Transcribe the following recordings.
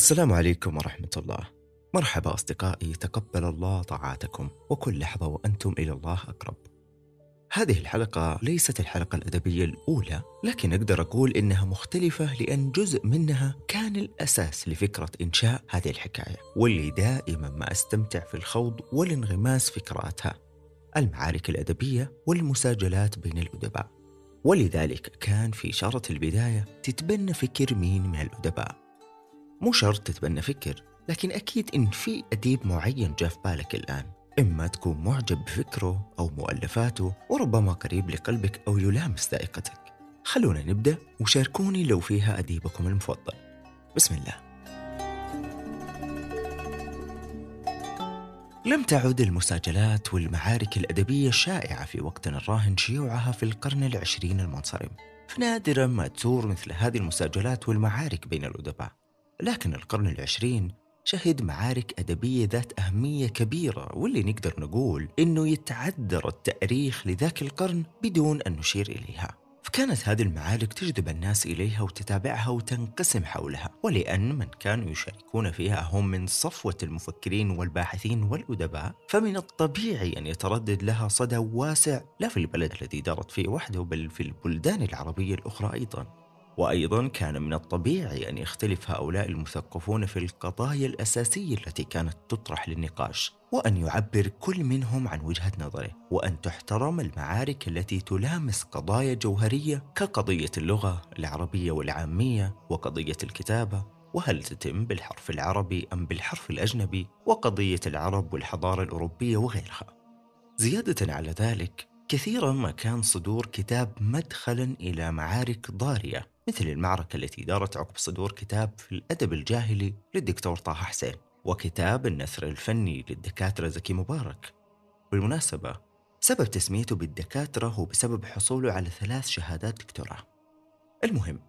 السلام عليكم ورحمة الله. مرحبا أصدقائي، تقبل الله طاعاتكم، وكل لحظة وأنتم إلى الله أقرب. هذه الحلقة ليست الحلقة الأدبية الأولى، لكن أقدر أقول إنها مختلفة لأن جزء منها كان الأساس لفكرة إنشاء هذه الحكاية، واللي دائما ما أستمتع في الخوض والانغماس في قراءتها. المعارك الأدبية والمساجلات بين الأدباء. ولذلك كان في شارة البداية تتبنى فكر مين من الأدباء مو شرط تتبنى فكر لكن أكيد إن في أديب معين جاء في بالك الآن. إما تكون معجب بفكره أو مؤلفاته وربما قريب لقلبك أو يلامس ذائقتك. خلونا نبدأ وشاركوني لو فيها أديبكم المفضل. بسم الله. لم تعد المساجلات والمعارك الأدبية شائعة في وقتنا الراهن شيوعها في القرن العشرين المنصرم. فنادرا ما تزور مثل هذه المساجلات والمعارك بين الأدباء. لكن القرن العشرين شهد معارك أدبية ذات أهمية كبيرة واللي نقدر نقول إنه يتعذر التأريخ لذاك القرن بدون أن نشير إليها. فكانت هذه المعارك تجذب الناس إليها وتتابعها وتنقسم حولها ولأن من كانوا يشاركون فيها هم من صفوة المفكرين والباحثين والأدباء فمن الطبيعي أن يتردد لها صدى واسع لا في البلد الذي دارت فيه وحده بل في البلدان العربية الأخرى أيضا. وأيضا كان من الطبيعي أن يختلف هؤلاء المثقفون في القضايا الأساسية التي كانت تطرح للنقاش وأن يعبر كل منهم عن وجهة نظره وأن تحترم المعارك التي تلامس قضايا جوهرية كقضية اللغة العربية والعامية وقضية الكتابة. وهل تتم بالحرف العربي أم بالحرف الأجنبي وقضية العرب والحضارة الأوروبية وغيرها؟ زيادة على ذلك كثيرا ما كان صدور كتاب مدخلا إلى معارك ضارية مثل المعركة التي دارت عقب صدور كتاب في الأدب الجاهلي للدكتور طه حسين وكتاب النثر الفني للدكاترة زكي مبارك. بالمناسبة سبب تسميته بالدكاترة هو بسبب حصوله على ثلاث شهادات دكتوراه. المهم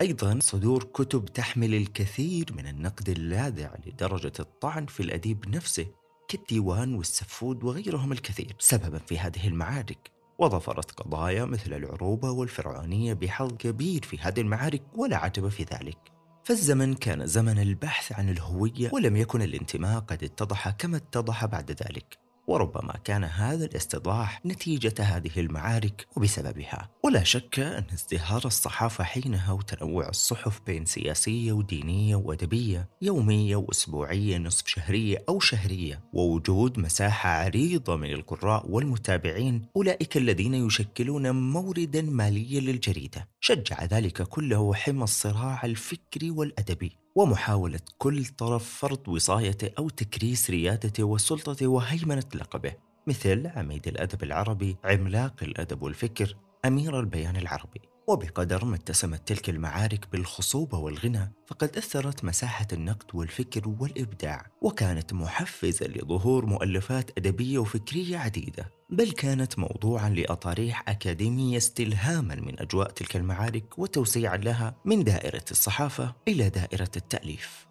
أيضا صدور كتب تحمل الكثير من النقد اللاذع لدرجة الطعن في الأديب نفسه كالديوان والسفود وغيرهم الكثير. سببا في هذه المعارك وظفرت قضايا مثل العروبة والفرعونية بحظ كبير في هذه المعارك ولا عجب في ذلك. فالزمن كان زمن البحث عن الهوية ولم يكن الانتماء قد اتضح كما اتضح بعد ذلك. وربما كان هذا الاستضاح نتيجة هذه المعارك وبسببها. ولا شك أن ازدهار الصحافة حينها وتنوع الصحف بين سياسية ودينية وأدبية يومية وأسبوعية نصف شهرية أو شهرية ووجود مساحة عريضة من القراء والمتابعين أولئك الذين يشكلون موردا ماليا للجريدة. شجع ذلك كله حمى الصراع الفكري والأدبي. ومحاولة كل طرف فرض وصايته أو تكريس ريادته وسلطته وهيمنة لقبه مثل عميد الأدب العربي عملاق الأدب والفكر أمير البيان العربي. وبقدر ما اتسمت تلك المعارك بالخصوبة والغنى فقد أثرت مساحة النقد والفكر والإبداع وكانت محفزة لظهور مؤلفات أدبية وفكرية عديدة بل كانت موضوعا لأطاريح أكاديمية استلهاما من أجواء تلك المعارك وتوسيعا لها من دائرة الصحافة إلى دائرة التأليف.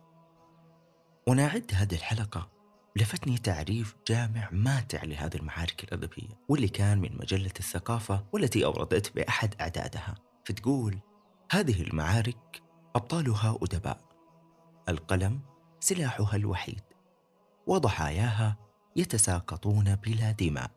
ونعد هذه الحلقة. لفتني تعريف جامع ماتع لهذه المعارك الأدبية واللي كان من مجلة الثقافة والتي أوردت بأحد أعدادها. فتقول هذه المعارك أبطالها أدباء. القلم سلاحها الوحيد. وضحاياها يتساقطون بلا دماء.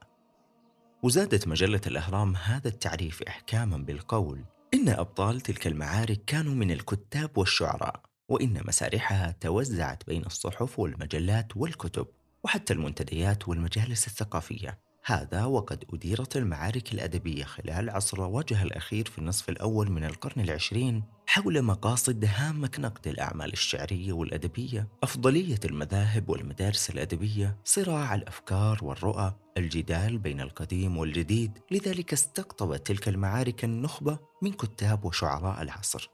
وزادت مجلة الأهرام هذا التعريف إحكاما بالقول إن أبطال تلك المعارك كانوا من الكتاب والشعراء وإن مسارحها توزعت بين الصحف والمجلات والكتب وحتى المنتديات والمجالس الثقافية. هذا وقد أديرت المعارك الأدبية خلال عصر وجه الأخير في النصف الأول من القرن العشرين حول مقاصد هامة نقد الأعمال الشعرية والأدبية أفضلية المذاهب والمدارس الأدبية صراع الأفكار والرؤى الجدال بين القديم والجديد. لذلك استقطبت تلك المعارك النخبة من كتاب وشعراء العصر.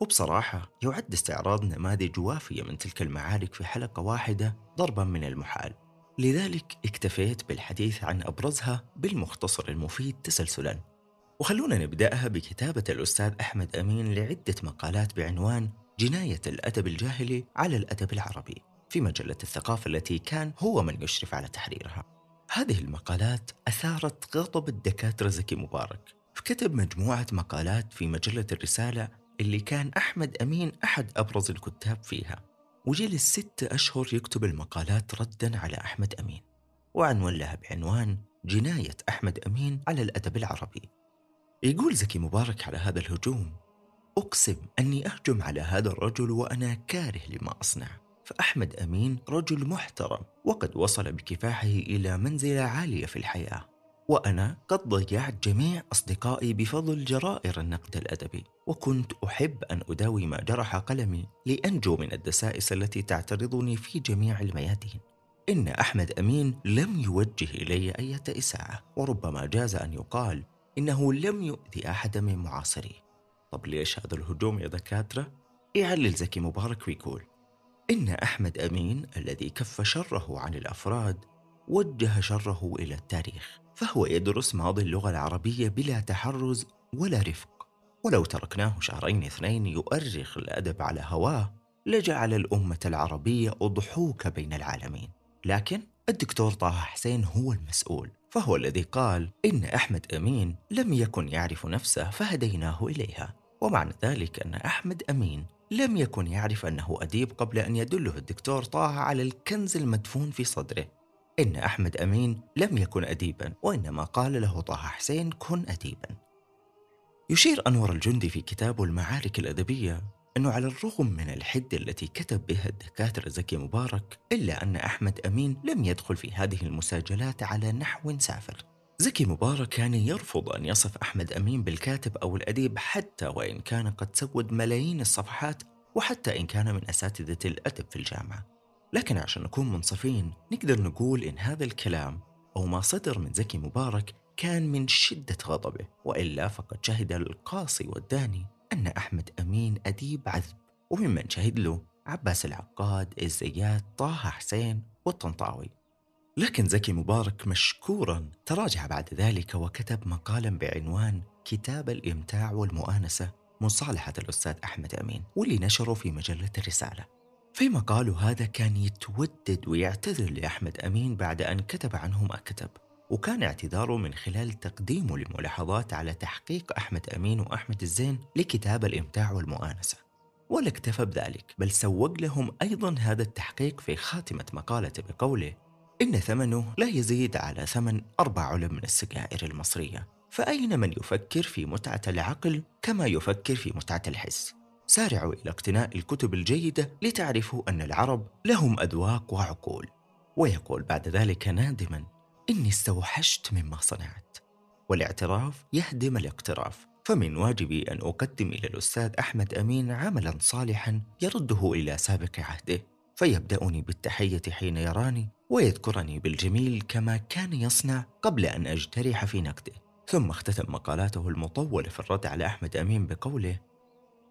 وبصراحة يعد استعراض نماذج وافية من تلك المعارك في حلقة واحدة ضربا من المحال. لذلك اكتفيت بالحديث عن أبرزها بالمختصر المفيد تسلسلا. وخلونا نبدأها بكتابة الأستاذ أحمد أمين لعدة مقالات بعنوان جناية الأدب الجاهلي على الأدب العربي في مجلة الثقافة التي كان هو من يشرف على تحريرها. هذه المقالات أثارت غضب الدكاترة زكي مبارك. فكتب مجموعة مقالات في مجلة الرسالة اللي كان أحمد أمين أحد أبرز الكتاب فيها. وجلس ست أشهر يكتب المقالات ردا على أحمد أمين وعنون لها بعنوان جناية أحمد أمين على الأدب العربي. يقول زكي مبارك على هذا الهجوم أقسم أني أهجم على هذا الرجل وأنا كاره لما أصنع. فأحمد أمين رجل محترم وقد وصل بكفاحه إلى منزلة عالية في الحياة. وأنا قد ضيعت جميع أصدقائي بفضل جرائر النقد الأدبي وكنت أحب أن أداوي ما جرح قلمي لأنجو من الدسائس التي تعترضني في جميع الميادين. إن أحمد أمين لم يوجه إلي أي إساءة وربما جاز أن يقال إنه لم يؤذي أحد من معاصريه. طب ليش هذا الهجوم يا دكاترة؟ يعلل زكي مبارك ويقول إن أحمد أمين الذي كف شره عن الأفراد وجه شره إلى التاريخ. فهو يدرس ماضي اللغة العربية بلا تحرز ولا رفق. ولو تركناه شهرين اثنين يؤرخ الأدب على هواه لجعل الأمة العربية أضحوك بين العالمين. لكن الدكتور طه حسين هو المسؤول فهو الذي قال إن أحمد أمين لم يكن يعرف نفسه فهديناه إليها. ومعنى ذلك أن أحمد أمين لم يكن يعرف أنه أديب قبل أن يدله الدكتور طه على الكنز المدفون في صدره. إن أحمد أمين لم يكن أديبا وإنما قال له طه حسين كن أديبا. يشير أنور الجندي في كتابه المعارك الأدبية أنه على الرغم من الحدة التي كتب بها الدكاترة زكي مبارك إلا أن أحمد أمين لم يدخل في هذه المساجلات على نحو سافر. زكي مبارك كان يرفض أن يصف أحمد أمين بالكاتب أو الأديب حتى وإن كان قد سود ملايين الصفحات وحتى إن كان من أساتذة الأدب في الجامعة. لكن عشان نكون منصفين نقدر نقول إن هذا الكلام أو ما صدر من زكي مبارك كان من شدة غضبه وإلا فقد شهد القاصي والداني أن أحمد أمين أديب عذب. وممن شهد له عباس العقاد الزيات طه حسين والطنطاوي. لكن زكي مبارك مشكورا تراجع بعد ذلك وكتب مقالا بعنوان كتاب الإمتاع والمؤانسة مصالحة الأستاذ أحمد أمين واللي نشره في مجلة الرسالة. في مقاله هذا كان يتودد ويعتذر لأحمد أمين بعد أن كتب عنه ما كتب وكان اعتذاره من خلال تقديمه لملاحظات على تحقيق أحمد أمين وأحمد الزين لكتاب الإمتاع والمؤانسة. ولا اكتفى بذلك بل سوق لهم أيضا هذا التحقيق في خاتمة مقالته بقوله إن ثمنه لا يزيد على ثمن أربع علب من السجائر المصرية فأين من يفكر في متعة العقل كما يفكر في متعة الحس؟ سارعوا إلى اقتناء الكتب الجيدة لتعرفوا أن العرب لهم أذواق وعقول. ويقول بعد ذلك نادما إني استوحشت مما صنعت. والاعتراف يهدم الاقتراف. فمن واجبي أن أقدم إلى الأستاذ أحمد أمين عملا صالحا يرده إلى سابق عهده. فيبدأني بالتحية حين يراني ويذكرني بالجميل كما كان يصنع قبل أن أجترح في نقده. ثم اختتم مقالاته المطولة في الرد على أحمد أمين بقوله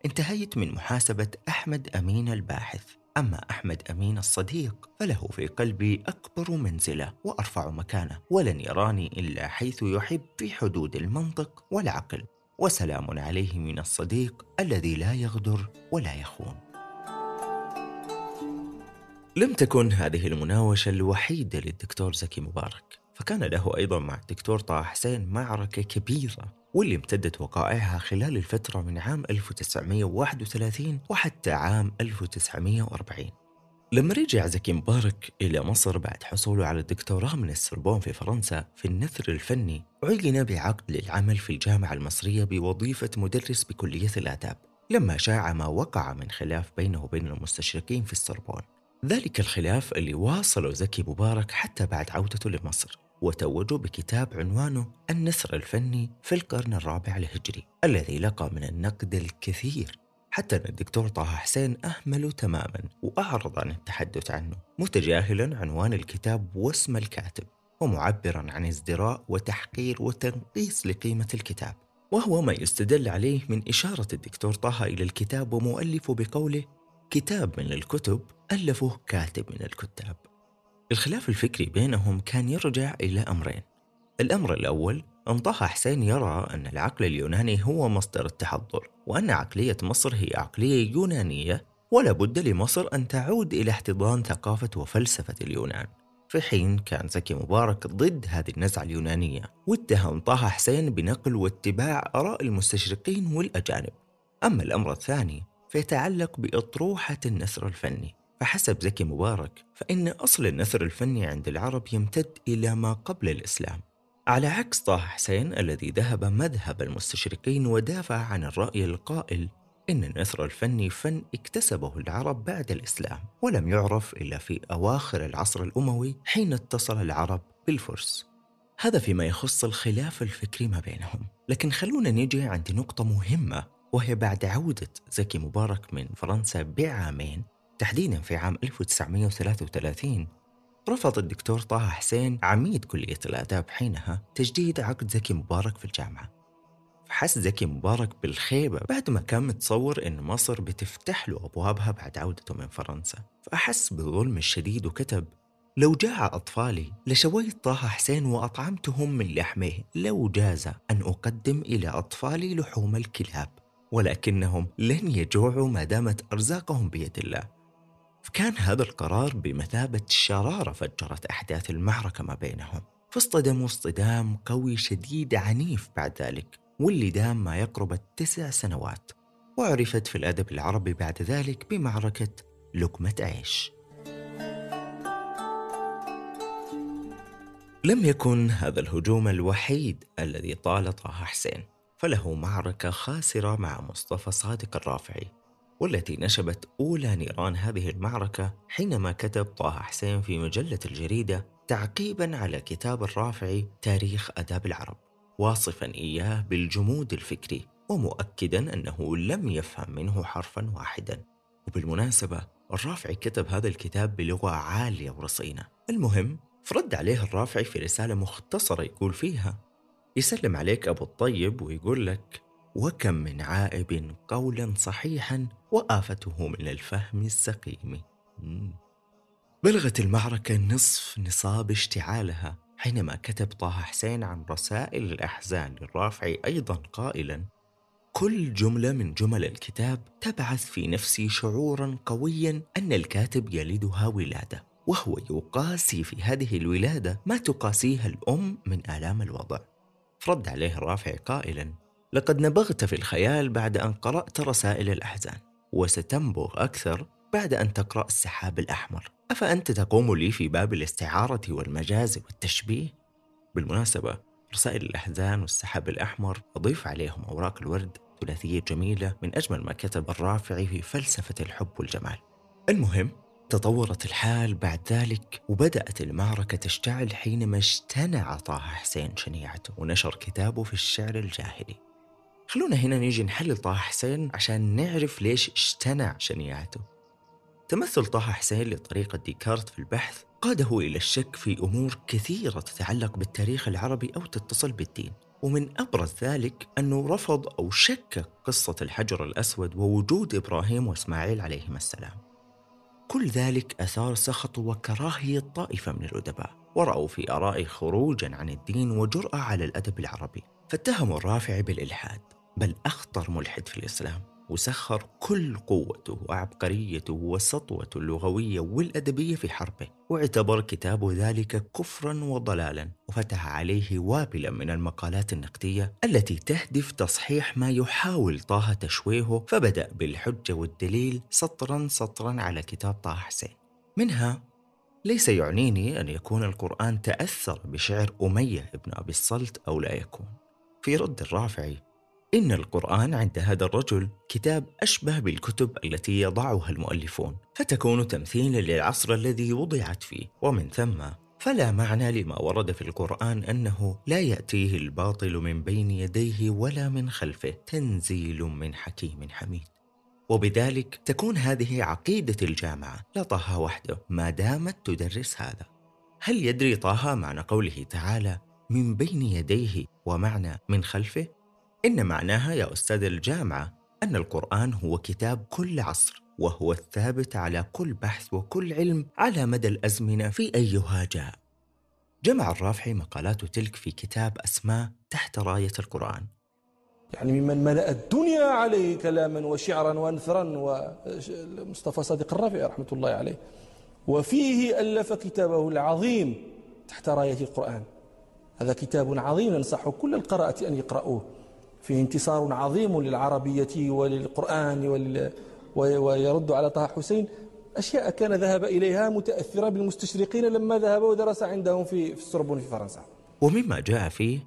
انتهيت من محاسبة أحمد أمين الباحث. أما أحمد أمين الصديق فله في قلبي أكبر منزلة وأرفع مكانة ولن يراني إلا حيث يحب في حدود المنطق والعقل. وسلام عليه من الصديق الذي لا يغدر ولا يخون. لم تكن هذه المناوشة الوحيدة للدكتور زكي مبارك فكان له أيضا مع الدكتور طه حسين معركة كبيرة. واللي امتدت وقائعها خلال الفترة من عام 1931 وحتى عام 1940 لما رجع زكي مبارك إلى مصر بعد حصوله على الدكتوراه من السربون في فرنسا في النثر الفني عين بعقد للعمل في الجامعة المصرية بوظيفة مدرس بكلية الآداب لما شاع ما وقع من خلاف بينه وبين المستشرقين في السربون ذلك الخلاف اللي واصله زكي مبارك حتى بعد عودته لمصر. وتوجوا بكتاب عنوانه النثر الفني في القرن الرابع الهجري الذي لقى من النقد الكثير. حتى أن الدكتور طه حسين أهمله تماما وأعرض عن التحدث عنه متجاهلا عنوان الكتاب واسم الكاتب ومعبرا عن ازدراء وتحقير وتنقيص لقيمة الكتاب. وهو ما يستدل عليه من إشارة الدكتور طه إلى الكتاب ومؤلفه بقوله كتاب من الكتب ألفه كاتب من الكتاب. الخلاف الفكري بينهم كان يرجع إلى أمرين. الأمر الأول أن طه حسين يرى أن العقل اليوناني هو مصدر التحضر وأن عقلية مصر هي عقلية يونانية ولا بد لمصر أن تعود إلى احتضان ثقافة وفلسفة اليونان. في حين كان زكي مبارك ضد هذه النزعة اليونانية واتهم طه حسين بنقل واتباع آراء المستشرقين والأجانب. أما الأمر الثاني فيتعلق بأطروحة النثر الفني. فحسب زكي مبارك فإن أصل النثر الفني عند العرب يمتد إلى ما قبل الإسلام. على عكس طه حسين الذي ذهب مذهب المستشرقين ودافع عن الرأي القائل إن النثر الفني فن اكتسبه العرب بعد الإسلام ولم يعرف إلا في أواخر العصر الأموي حين اتصل العرب بالفرس. هذا فيما يخص الخلاف الفكري ما بينهم. لكن خلونا نيجي عند نقطة مهمة وهي بعد عودة زكي مبارك من فرنسا بعامين تحديدا في عام 1933 رفض الدكتور طه حسين عميد كلية الآداب حينها تجديد عقد زكي مبارك في الجامعة. فحس زكي مبارك بالخيبة بعد ما كان متصور إن مصر بتفتح له أبوابها بعد عودته من فرنسا. فأحس بالظلم الشديد وكتب لو جاع أطفالي لشويت طه حسين وأطعمتهم من لحمه لو جاز أن أقدم إلى أطفالي لحوم الكلاب ولكنهم لن يجوعوا ما دامت أرزاقهم بيد الله. فكان هذا القرار بمثابة شرارة فجرت أحداث المعركة ما بينهم. فاصطدموا اصطدام قوي شديد عنيف بعد ذلك واللي دام ما يقرب التسع سنوات. وعرفت في الأدب العربي بعد ذلك بمعركة لقمة عيش. لم يكن هذا الهجوم الوحيد الذي طال طه حسين فله معركة خاسرة مع مصطفى صادق الرافعي. والتي نشبت أولى نيران هذه المعركة حينما كتب طه حسين في مجلة الجريدة تعقيبا على كتاب الرافعي تاريخ أداب العرب واصفا إياه بالجمود الفكري ومؤكدا أنه لم يفهم منه حرفا واحدا. وبالمناسبة الرافعي كتب هذا الكتاب بلغة عالية ورصينة. المهم فرد عليه الرافعي في رسالة مختصرة يقول فيها يسلم عليك أبو الطيب ويقول لك وكم من عائب قولا صحيحا وآفته من الفهم السقيم. بلغت المعركة نصف نصاب اشتعالها حينما كتب طه حسين عن رسائل الأحزان للرافعي أيضا قائلا كل جملة من جمل الكتاب تبعث في نفسي شعورا قويا أن الكاتب يلدها ولادة وهو يقاسي في هذه الولادة ما تقاسيها الأم من آلام الوضع. فرد عليه الرافعي قائلا لقد نبغت في الخيال بعد أن قرأت رسائل الأحزان وستنبغ أكثر بعد أن تقرأ السحاب الأحمر. أفأنت تقوم لي في باب الاستعارة والمجاز والتشبيه؟ بالمناسبة رسائل الأحزان والسحاب الأحمر أضيف عليهم أوراق الورد ثلاثية جميلة من أجمل ما كتب الرافعي في فلسفة الحب والجمال. المهم تطورت الحال بعد ذلك وبدأت المعركة تشتعل حينما اجتنع طه حسين شنيعته ونشر كتابه في الشعر الجاهلي. خلونا هنا نيجي نحلل طه حسين عشان نعرف ليش اجتنع شنيعته. تمثل طه حسين لطريقة ديكارت في البحث قاده إلى الشك في أمور كثيرة تتعلق بالتاريخ العربي أو تتصل بالدين ومن أبرز ذلك أنه رفض أو شك قصة الحجر الأسود ووجود إبراهيم وإسماعيل عليهما السلام. كل ذلك أثار سخط وكراهية طائفة من الأدباء ورأوا في آرائه خروجا عن الدين وجرأة على الأدب العربي فاتهموا الرافعي بالإلحاد. بل أخطر ملحد في الإسلام وسخر كل قوته وعبقريته وسطوته اللغوية والأدبية في حربه واعتبر كتابه ذلك كفرا وضلالا وفتح عليه وابلا من المقالات النقدية التي تهدف تصحيح ما يحاول طه تشويهه فبدأ بالحجة والدليل سطرا سطرا على كتاب طه حسين. منها ليس يعنيني أن يكون القرآن تأثر بشعر أمية ابن أبي الصلت أو لا يكون. في رد الرافعي إن القرآن عند هذا الرجل كتاب أشبه بالكتب التي يضعها المؤلفون فتكون تمثيلا للعصر الذي وضعت فيه. ومن ثم فلا معنى لما ورد في القرآن أنه لا يأتيه الباطل من بين يديه ولا من خلفه تنزيل من حكيم حميد. وبذلك تكون هذه عقيدة الجامعة لا طه وحده ما دامت تدرس هذا. هل يدري طه معنى قوله تعالى من بين يديه ومعنى من خلفه؟ إن معناها يا أستاذ الجامعة أن القرآن هو كتاب كل عصر وهو الثابت على كل بحث وكل علم على مدى الأزمنة في أيها جاء. جمع الرافعي مقالاته تلك في كتاب أسماء تحت راية القرآن. يعني ممن ملأ الدنيا عليه كلاما وشعرا ونثرا ومصطفى صادق الرافعي رحمة الله عليه. وفيه ألف كتابه العظيم تحت راية القرآن. هذا كتاب عظيم ننصح كل القراءة أن يقرأوه. فيه انتصار عظيم للعربية وللقرآن ويرد على طه حسين. أشياء كان ذهب إليها متأثرة بالمستشرقين لما ذهب ودرس عندهم في السوربون في فرنسا. ومما جاء فيه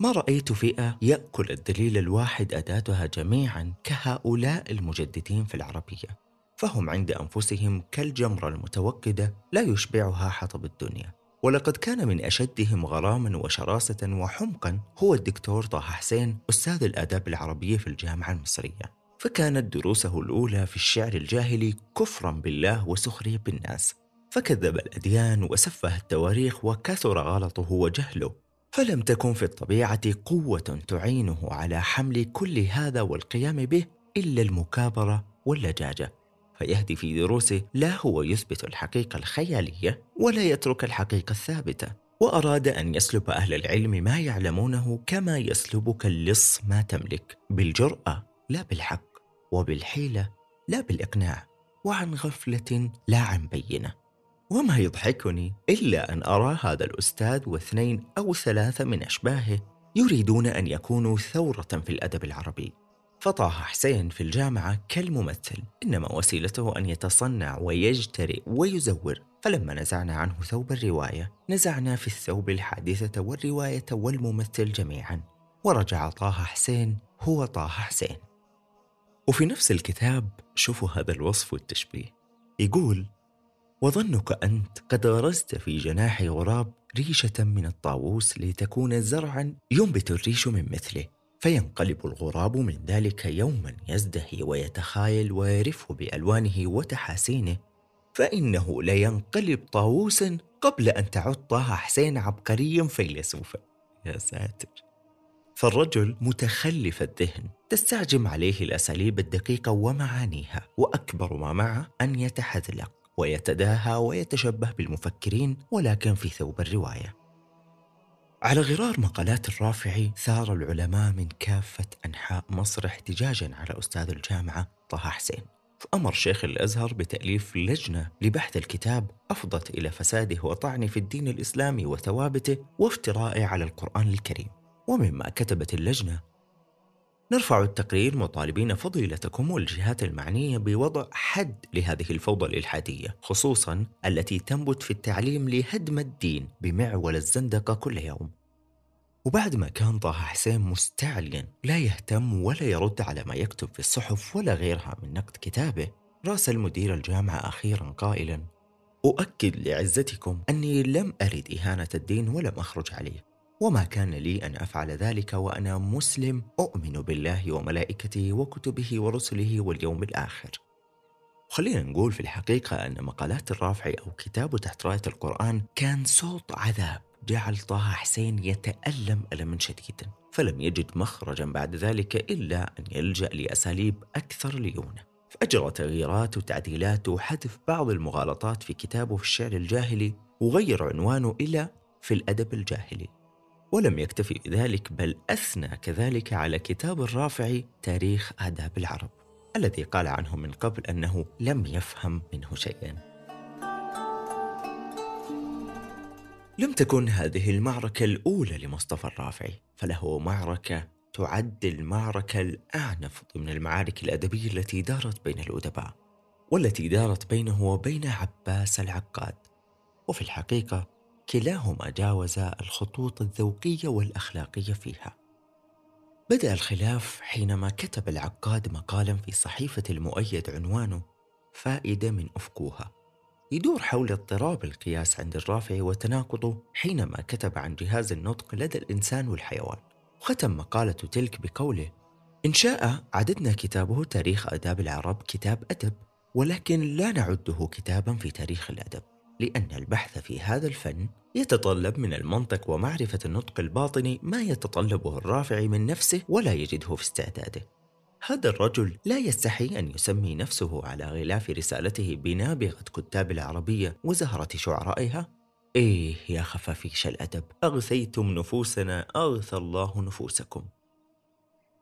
ما رأيت فئة يأكل الدليل الواحد أداتها جميعا كهؤلاء المجددين في العربية فهم عند أنفسهم كالجمرة المتوقدة لا يشبعها حطب الدنيا. ولقد كان من أشدهم غراما وشراسة وحمقا هو الدكتور طه حسين أستاذ الآداب العربية في الجامعة المصرية. فكانت دروسه الأولى في الشعر الجاهلي كفرا بالله وسخرية بالناس. فكذب الأديان وسفه التواريخ وكثر غلطه وجهله. فلم تكن في الطبيعة قوة تعينه على حمل كل هذا والقيام به إلا المكابرة واللجاجة. فيهدي في دروسه لا هو يثبت الحقيقة الخيالية ولا يترك الحقيقة الثابتة وأراد أن يسلب أهل العلم ما يعلمونه كما يسلبك اللص ما تملك بالجرأة لا بالحق وبالحيلة لا بالإقناع وعن غفلة لا عن بينة. وما يضحكني إلا أن أرى هذا الأستاذ واثنين أو ثلاثة من أشباهه يريدون أن يكونوا ثورة في الأدب العربي. فطه حسين في الجامعة كالممثل إنما وسيلته أن يتصنع ويجترئ ويزور. فلما نزعنا عنه ثوب الرواية نزعنا في الثوب الحادثة والرواية والممثل جميعا. ورجع طه حسين هو طه حسين. وفي نفس الكتاب شوفوا هذا الوصف والتشبيه. يقول وظنك أنت قد غرست في جناح غراب ريشة من الطاووس لتكون زرعا ينبت الريش من مثله. فينقلب الغراب من ذلك يوما يزدهي ويتخايل ويرف بألوانه وتحاسينه. فإنه لينقلب طاووسا قبل أن تعد طه حسين عبقريا فيلسوفا يا ساتر. فالرجل متخلف الذهن تستعجم عليه الأساليب الدقيقة ومعانيها وأكبر ما معه أن يتحذلق ويتداهى ويتشبه بالمفكرين ولكن في ثوب الرواية. على غرار مقالات الرافعي ثار العلماء من كافة أنحاء مصر احتجاجا على أستاذ الجامعة طه حسين. فأمر شيخ الأزهر بتأليف لجنة لبحث الكتاب أفضت إلى فساده وطعن في الدين الإسلامي وثوابته وافترائه على القرآن الكريم. ومما كتبت اللجنة نرفع التقرير مطالبين فضيلتكم والجهات المعنية بوضع حد لهذه الفوضى الإلحادية خصوصا التي تنبت في التعليم لهدم الدين بمعول الزندقة كل يوم. وبعد ما كان طه حسين مستعليا لا يهتم ولا يرد على ما يكتب في الصحف ولا غيرها من نقد كتابه راسل مدير الجامعة أخيرا قائلا أؤكد لعزتكم أني لم أرد إهانة الدين ولم أخرج عليه. وما كان لي أن أفعل ذلك وأنا مسلم أؤمن بالله وملائكته وكتبه ورسله واليوم الآخر. خلينا نقول في الحقيقة أن مقالات الرافعي أو كتابه تحت راية القرآن كان صوت عذاب جعل طه حسين يتألم ألما شديدا، فلم يجد مخرجا بعد ذلك إلا أن يلجأ لأساليب أكثر ليونة. فأجرى تغييرات وتعديلات وحذف بعض المغالطات في كتابه في الشعر الجاهلي وغير عنوانه إلى في الأدب الجاهلي. ولم يكتفي بذلك بل أثنى كذلك على كتاب الرافعي تاريخ آداب العرب الذي قال عنه من قبل أنه لم يفهم منه شيئا. لم تكن هذه المعركة الأولى لمصطفى الرافعي فله معركة تعد المعركة الأعنف ضمن المعارك الأدبية التي دارت بين الأدباء والتي دارت بينه وبين عباس العقاد. وفي الحقيقة كلاهما جاوزا الخطوط الذوقية والأخلاقية فيها. بدأ الخلاف حينما كتب العقاد مقالا في صحيفة المؤيد عنوانه فائدة من افكوها يدور حول اضطراب القياس عند الرافع وتناقضه حينما كتب عن جهاز النطق لدى الإنسان والحيوان وختم مقالته تلك بقوله إن شاء عددنا كتابه تاريخ آداب العرب كتاب أدب ولكن لا نعده كتابا في تاريخ الأدب. لأن البحث في هذا الفن يتطلب من المنطق ومعرفة النطق الباطني ما يتطلبه الرافع من نفسه ولا يجده في استعداده. هذا الرجل لا يستحي أن يسمي نفسه على غلاف رسالته بنابغة كتاب العربية وزهرة شعرائها إيه يا خفافيش الأدب أغثيتم نفوسنا أغثى الله نفوسكم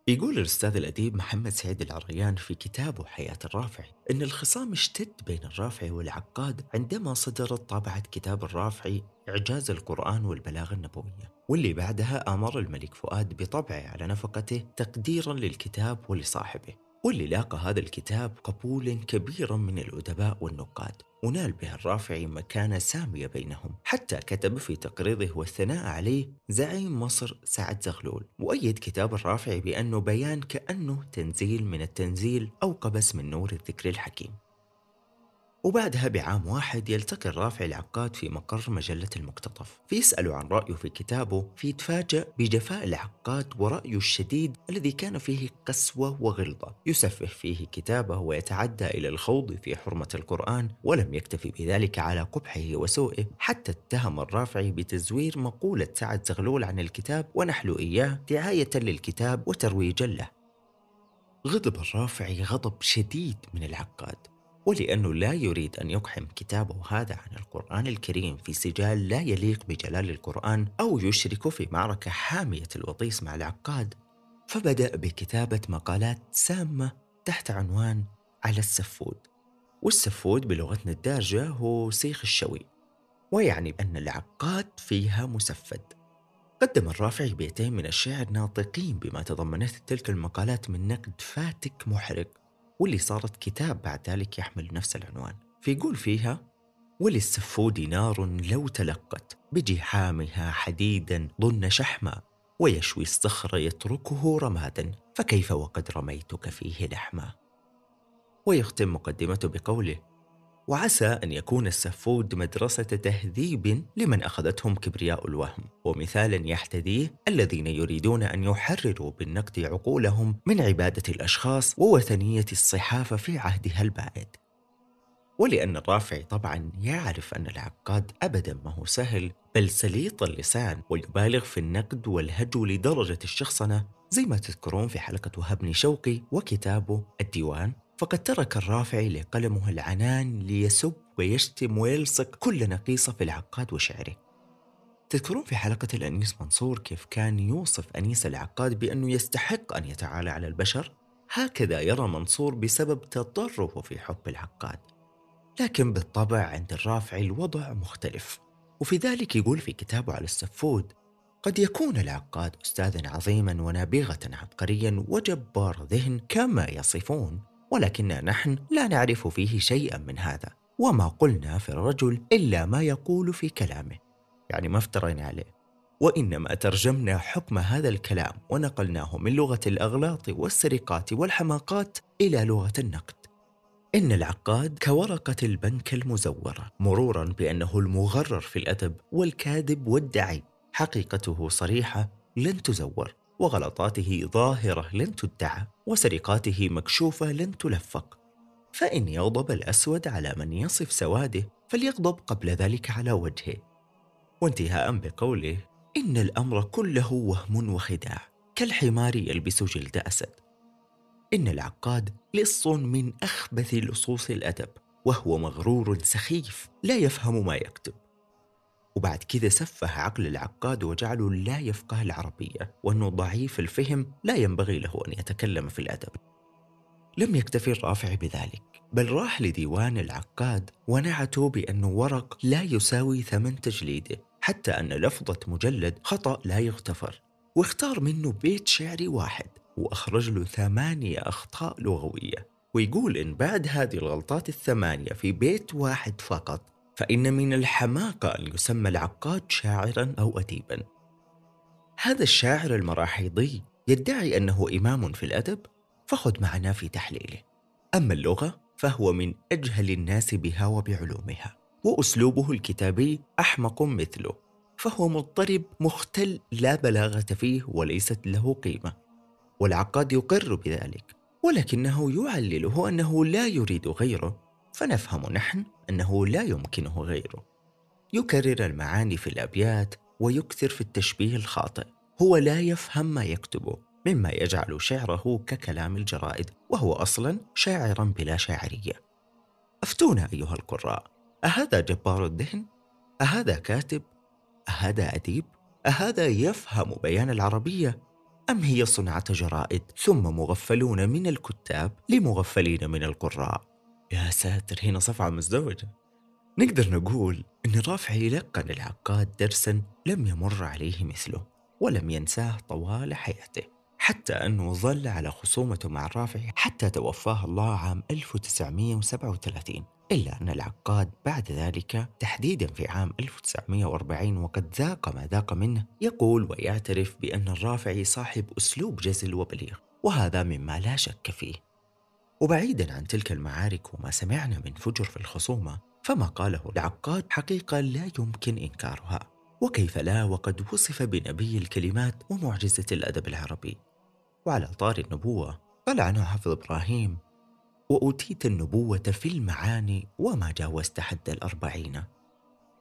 يقول الأستاذ الأديب محمد سعيد العريان في كتابه حياة الرافعي أن الخصام اشتد بين الرافعي والعقاد عندما صدرت طبعة كتاب الرافعي إعجاز القرآن والبلاغة النبوية واللي بعدها أمر الملك فؤاد بطبعه على نفقته تقديرا للكتاب ولصاحبه. واللي لأقى هذا الكتاب قبولا كبيرا من الأدباء والنقاد. ونال به الرافعي مكانة سامية بينهم. حتى كتب في تقريضه والثناء عليه زعيم مصر سعد زغلول. وأيد كتاب الرافعي بأنه بيان كأنه تنزيل من التنزيل أو قبس من نور الذكر الحكيم. وبعدها بعام واحد يلتقي الرافع العقاد في مقر مجلة المقتطف فيسأل عن رأيه في كتابه فيتفاجأ بجفاء العقاد ورأيه الشديد الذي كان فيه قسوة وغلظة. يسفه فيه كتابه ويتعدى إلى الخوض في حرمة القرآن ولم يكتفي بذلك على قبحه وسوءه حتى اتهم الرافعي بتزوير مقولة سعد زغلول عن الكتاب ونحل إياه دعاية للكتاب وترويجا له. غضب الرافعي غضب شديد من العقاد. ولأنه لا يريد أن يقحم كتابه هذا عن القرآن الكريم في سجال لا يليق بجلال القرآن أو يشرك في معركة حامية الوطيس مع العقاد. فبدأ بكتابة مقالات سامة تحت عنوان على السفود. والسفود بلغتنا الدارجة هو سيخ الشوي ويعني أن العقاد فيها مسفد. قدم الرافعي بيتين من الشعر ناطقين بما تضمنته تلك المقالات من نقد فاتك محرق. واللي صارت كتاب بعد ذلك يحمل نفس العنوان. فيقول فيها وللسفود نار لو تلقت بجحامها حديدا ضن شحما ويشوي الصخر يتركه رمادا فكيف وقد رميتك فيه لحما؟ ويختم مقدمته بقوله وعسى أن يكون السفود مدرسة تهذيب لمن أخذتهم كبرياء الوهم. ومثالا يحتذيه الذين يريدون أن يحرروا بالنقد عقولهم من عبادة الأشخاص ووثنية الصحافة في عهدها البائد ولأن الرافعي طبعا يعرف أن العقاد أبدا ما هو سهل بل سليط اللسان ويبالغ في النقد والهجو لدرجة الشخصنة زي ما تذكرون في حلقة وهبني شوقي وكتابه الديوان. فقد ترك الرافعي لقلمه العنان ليسب ويشتم ويلصق كل نقيصة في العقاد وشعره. تذكرون في حلقة الأنيس منصور كيف كان يوصف أنيس العقاد بأنه يستحق أن يتعالى على البشر؟ هكذا يرى منصور بسبب تطرفه في حب العقاد. لكن بالطبع عند الرافعي الوضع مختلف. وفي ذلك يقول في كتابه على السفود قد يكون العقاد أستاذا عظيما ونابغة عبقريا وجبار ذهن كما يصفون ولكننا نحن لا نعرف فيه شيئا من هذا وما قلنا في الرجل إلا ما يقول في كلامه. يعني ما افترينا عليه. وإنما ترجمنا حكم هذا الكلام ونقلناه من لغة الأغلاط والسرقات والحماقات إلى لغة النقد. إن العقاد كورقة البنك المزورة مرورا بأنه المغرر في الأدب والكاذب والدعي حقيقته صريحة لن تزور. وغلطاته ظاهرة لن تدعى وسرقاته مكشوفة لن تلفق. فإن يغضب الأسود على من يصف سواده فليغضب قبل ذلك على وجهه. وانتهاء بقوله إن الأمر كله وهم وخداع كالحمار يلبس جلد أسد. إن العقاد لص من أخبث لصوص الأدب وهو مغرور سخيف لا يفهم ما يكتب. وبعد كذا سفه عقل العقاد وجعله لا يفقه العربية وأنه ضعيف الفهم لا ينبغي له أن يتكلم في الأدب. لم يكتفي الرافع بذلك بل راح لديوان العقاد ونعته بأنه ورق لا يساوي ثمن تجليده حتى أن لفظة مجلد خطأ لا يغتفر. واختار منه بيت شعري واحد وأخرج له ثمانية أخطاء لغوية. ويقول إن بعد هذه الغلطات الثمانية في بيت واحد فقط فإن من الحماقة أن يسمى العقاد شاعرا أو أديبا. هذا الشاعر المراحيضي يدعي أنه إمام في الأدب فخذ معنا في تحليله. أما اللغة فهو من أجهل الناس بها وبعلومها وأسلوبه الكتابي أحمق مثله فهو مضطرب مختل لا بلاغة فيه وليست له قيمة. والعقاد يقر بذلك ولكنه يعلله أنه لا يريد غيره. فنفهم نحن أنه لا يمكنه غيره يكرر المعاني في الأبيات ويكثر في التشبيه الخاطئ هو لا يفهم ما يكتبه مما يجعل شعره ككلام الجرائد وهو أصلا شاعرا بلا شاعرية أفتونا أيها القراء أهذا جبار الذهن؟ أهذا كاتب؟ أهذا أديب؟ أهذا يفهم بيان العربية؟ أم هي صنعة جرائد ثم مغفلون من الكتاب لمغفلين من القراء؟ يا ساتر هنا صفعة مزدوجة. نقدر نقول أن الرافعي لقن العقاد درسا لم يمر عليه مثله ولم ينساه طوال حياته حتى أنه ظل على خصومته مع الرافعي حتى توفاه الله عام 1937 إلا أن العقاد بعد ذلك تحديدا في عام 1940 وقد ذاق ما ذاق منه يقول ويعترف بأن الرافعي صاحب أسلوب جزل وبليغ وهذا مما لا شك فيه. وبعيدا عن تلك المعارك وما سمعنا من فجر في الخصومة فما قاله العقاد حقيقة لا يمكن إنكارها. وكيف لا وقد وصف بنبي الكلمات ومعجزة الأدب العربي. وعلى طار النبوة قال عنه حافظ إبراهيم وأوتيت النبوة في المعاني وما جاوزت حد الأربعين.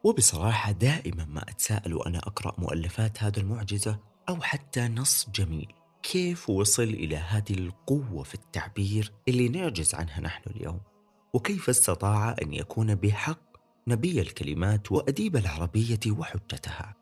وبصراحة دائما ما أتساءل وأنا أقرأ مؤلفات هذا المعجزة أو حتى نص جميل. كيف وصل إلى هذه القوة في التعبير اللي نعجز عنها نحن اليوم؟ وكيف استطاع أن يكون بحق نبي الكلمات وأديب العربية وحجتها؟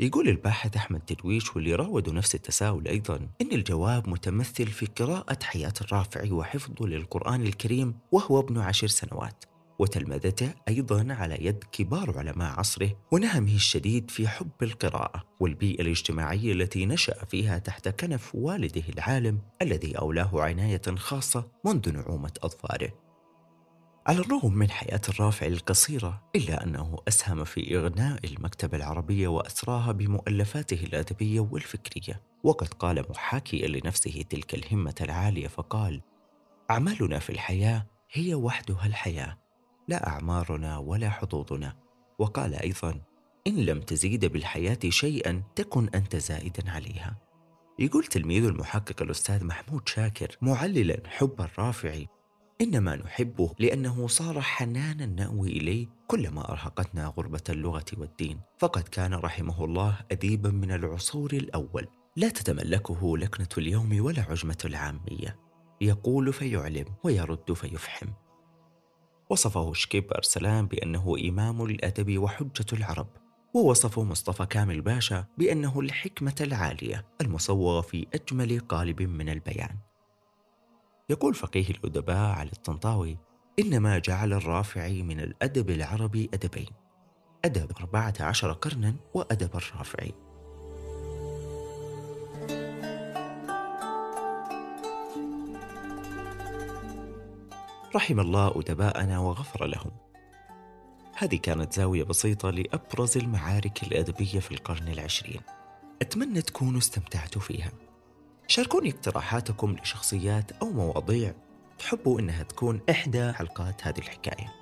يقول الباحث أحمد تدويش واللي راودوا نفس التساؤل أيضا إن الجواب متمثل في قراءة حياة الرافعي وحفظه للقرآن الكريم وهو ابن عشر سنوات. وتلمذته أيضا على يد كبار علماء عصره ونهمه الشديد في حب القراءة والبيئة الاجتماعية التي نشأ فيها تحت كنف والده العالم الذي أولاه عناية خاصة منذ نعومة أظفاره. على الرغم من حياة الرافع القصيرة إلا أنه أسهم في إغناء المكتبة العربية وأسراها بمؤلفاته الأدبية والفكرية. وقد قال محاكيا لنفسه تلك الهمة العالية فقال أعمالنا في الحياة هي وحدها الحياة لا أعمارنا ولا حظوظنا. وقال أيضا إن لم تزيد بالحياة شيئا تكن أنت زائدا عليها. يقول تلميذ المحقق الأستاذ محمود شاكر معللا حب الرافعي إنما نحبه لأنه صار حنانا نأوي إليه كلما أرهقتنا غربة اللغة والدين. فقد كان رحمه الله أديبا من العصور الأول. لا تتملكه لكنة اليوم ولا عجمة العامية. يقول فيعلم ويرد فيفحم. وصفه شكيب أرسلان بأنه إمام الأدب وحجة العرب ووصفه مصطفى كامل باشا بأنه الحكمة العالية المصوغة في أجمل قالب من البيان. يقول فقيه الأدباء على الطنطاوي إنما جعل الرافعي من الأدب العربي أدبين أدب أربعة عشر قرنا وأدب الرافعي. رحم الله أدباءنا وغفر لهم هذه كانت زاوية بسيطة لأبرز المعارك الأدبية في القرن العشرين أتمنى تكونوا استمتعتوا فيها شاركوني اقتراحاتكم لشخصيات أو مواضيع تحبوا إنها تكون إحدى حلقات هذه الحكاية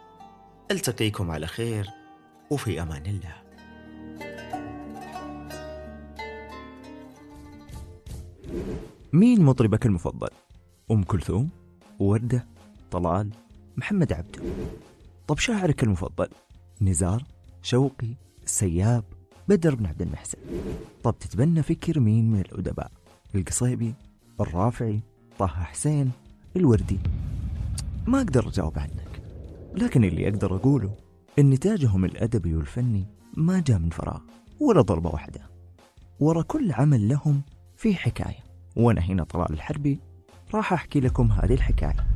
ألتقيكم على خير وفي أمان الله مين مطربك المفضل؟ أم كلثوم؟ وردة؟ طلال؟ محمد عبده طب شاعرك المفضل؟ نزار؟ شوقي؟ السياب؟ بدر بن عبد المحسن طب تتبنى فكر مين من الأدباء؟ القصيبي الرافعي طه حسين الوردي ما أقدر أجاوب عنك لكن اللي أقدر أقوله إن نتاجهم الأدبي والفني ما جاء من فراغ ولا ضربة واحدة ورا كل عمل لهم في حكاية وأنا هنا طلال الحربي راح أحكي لكم هذه الحكاية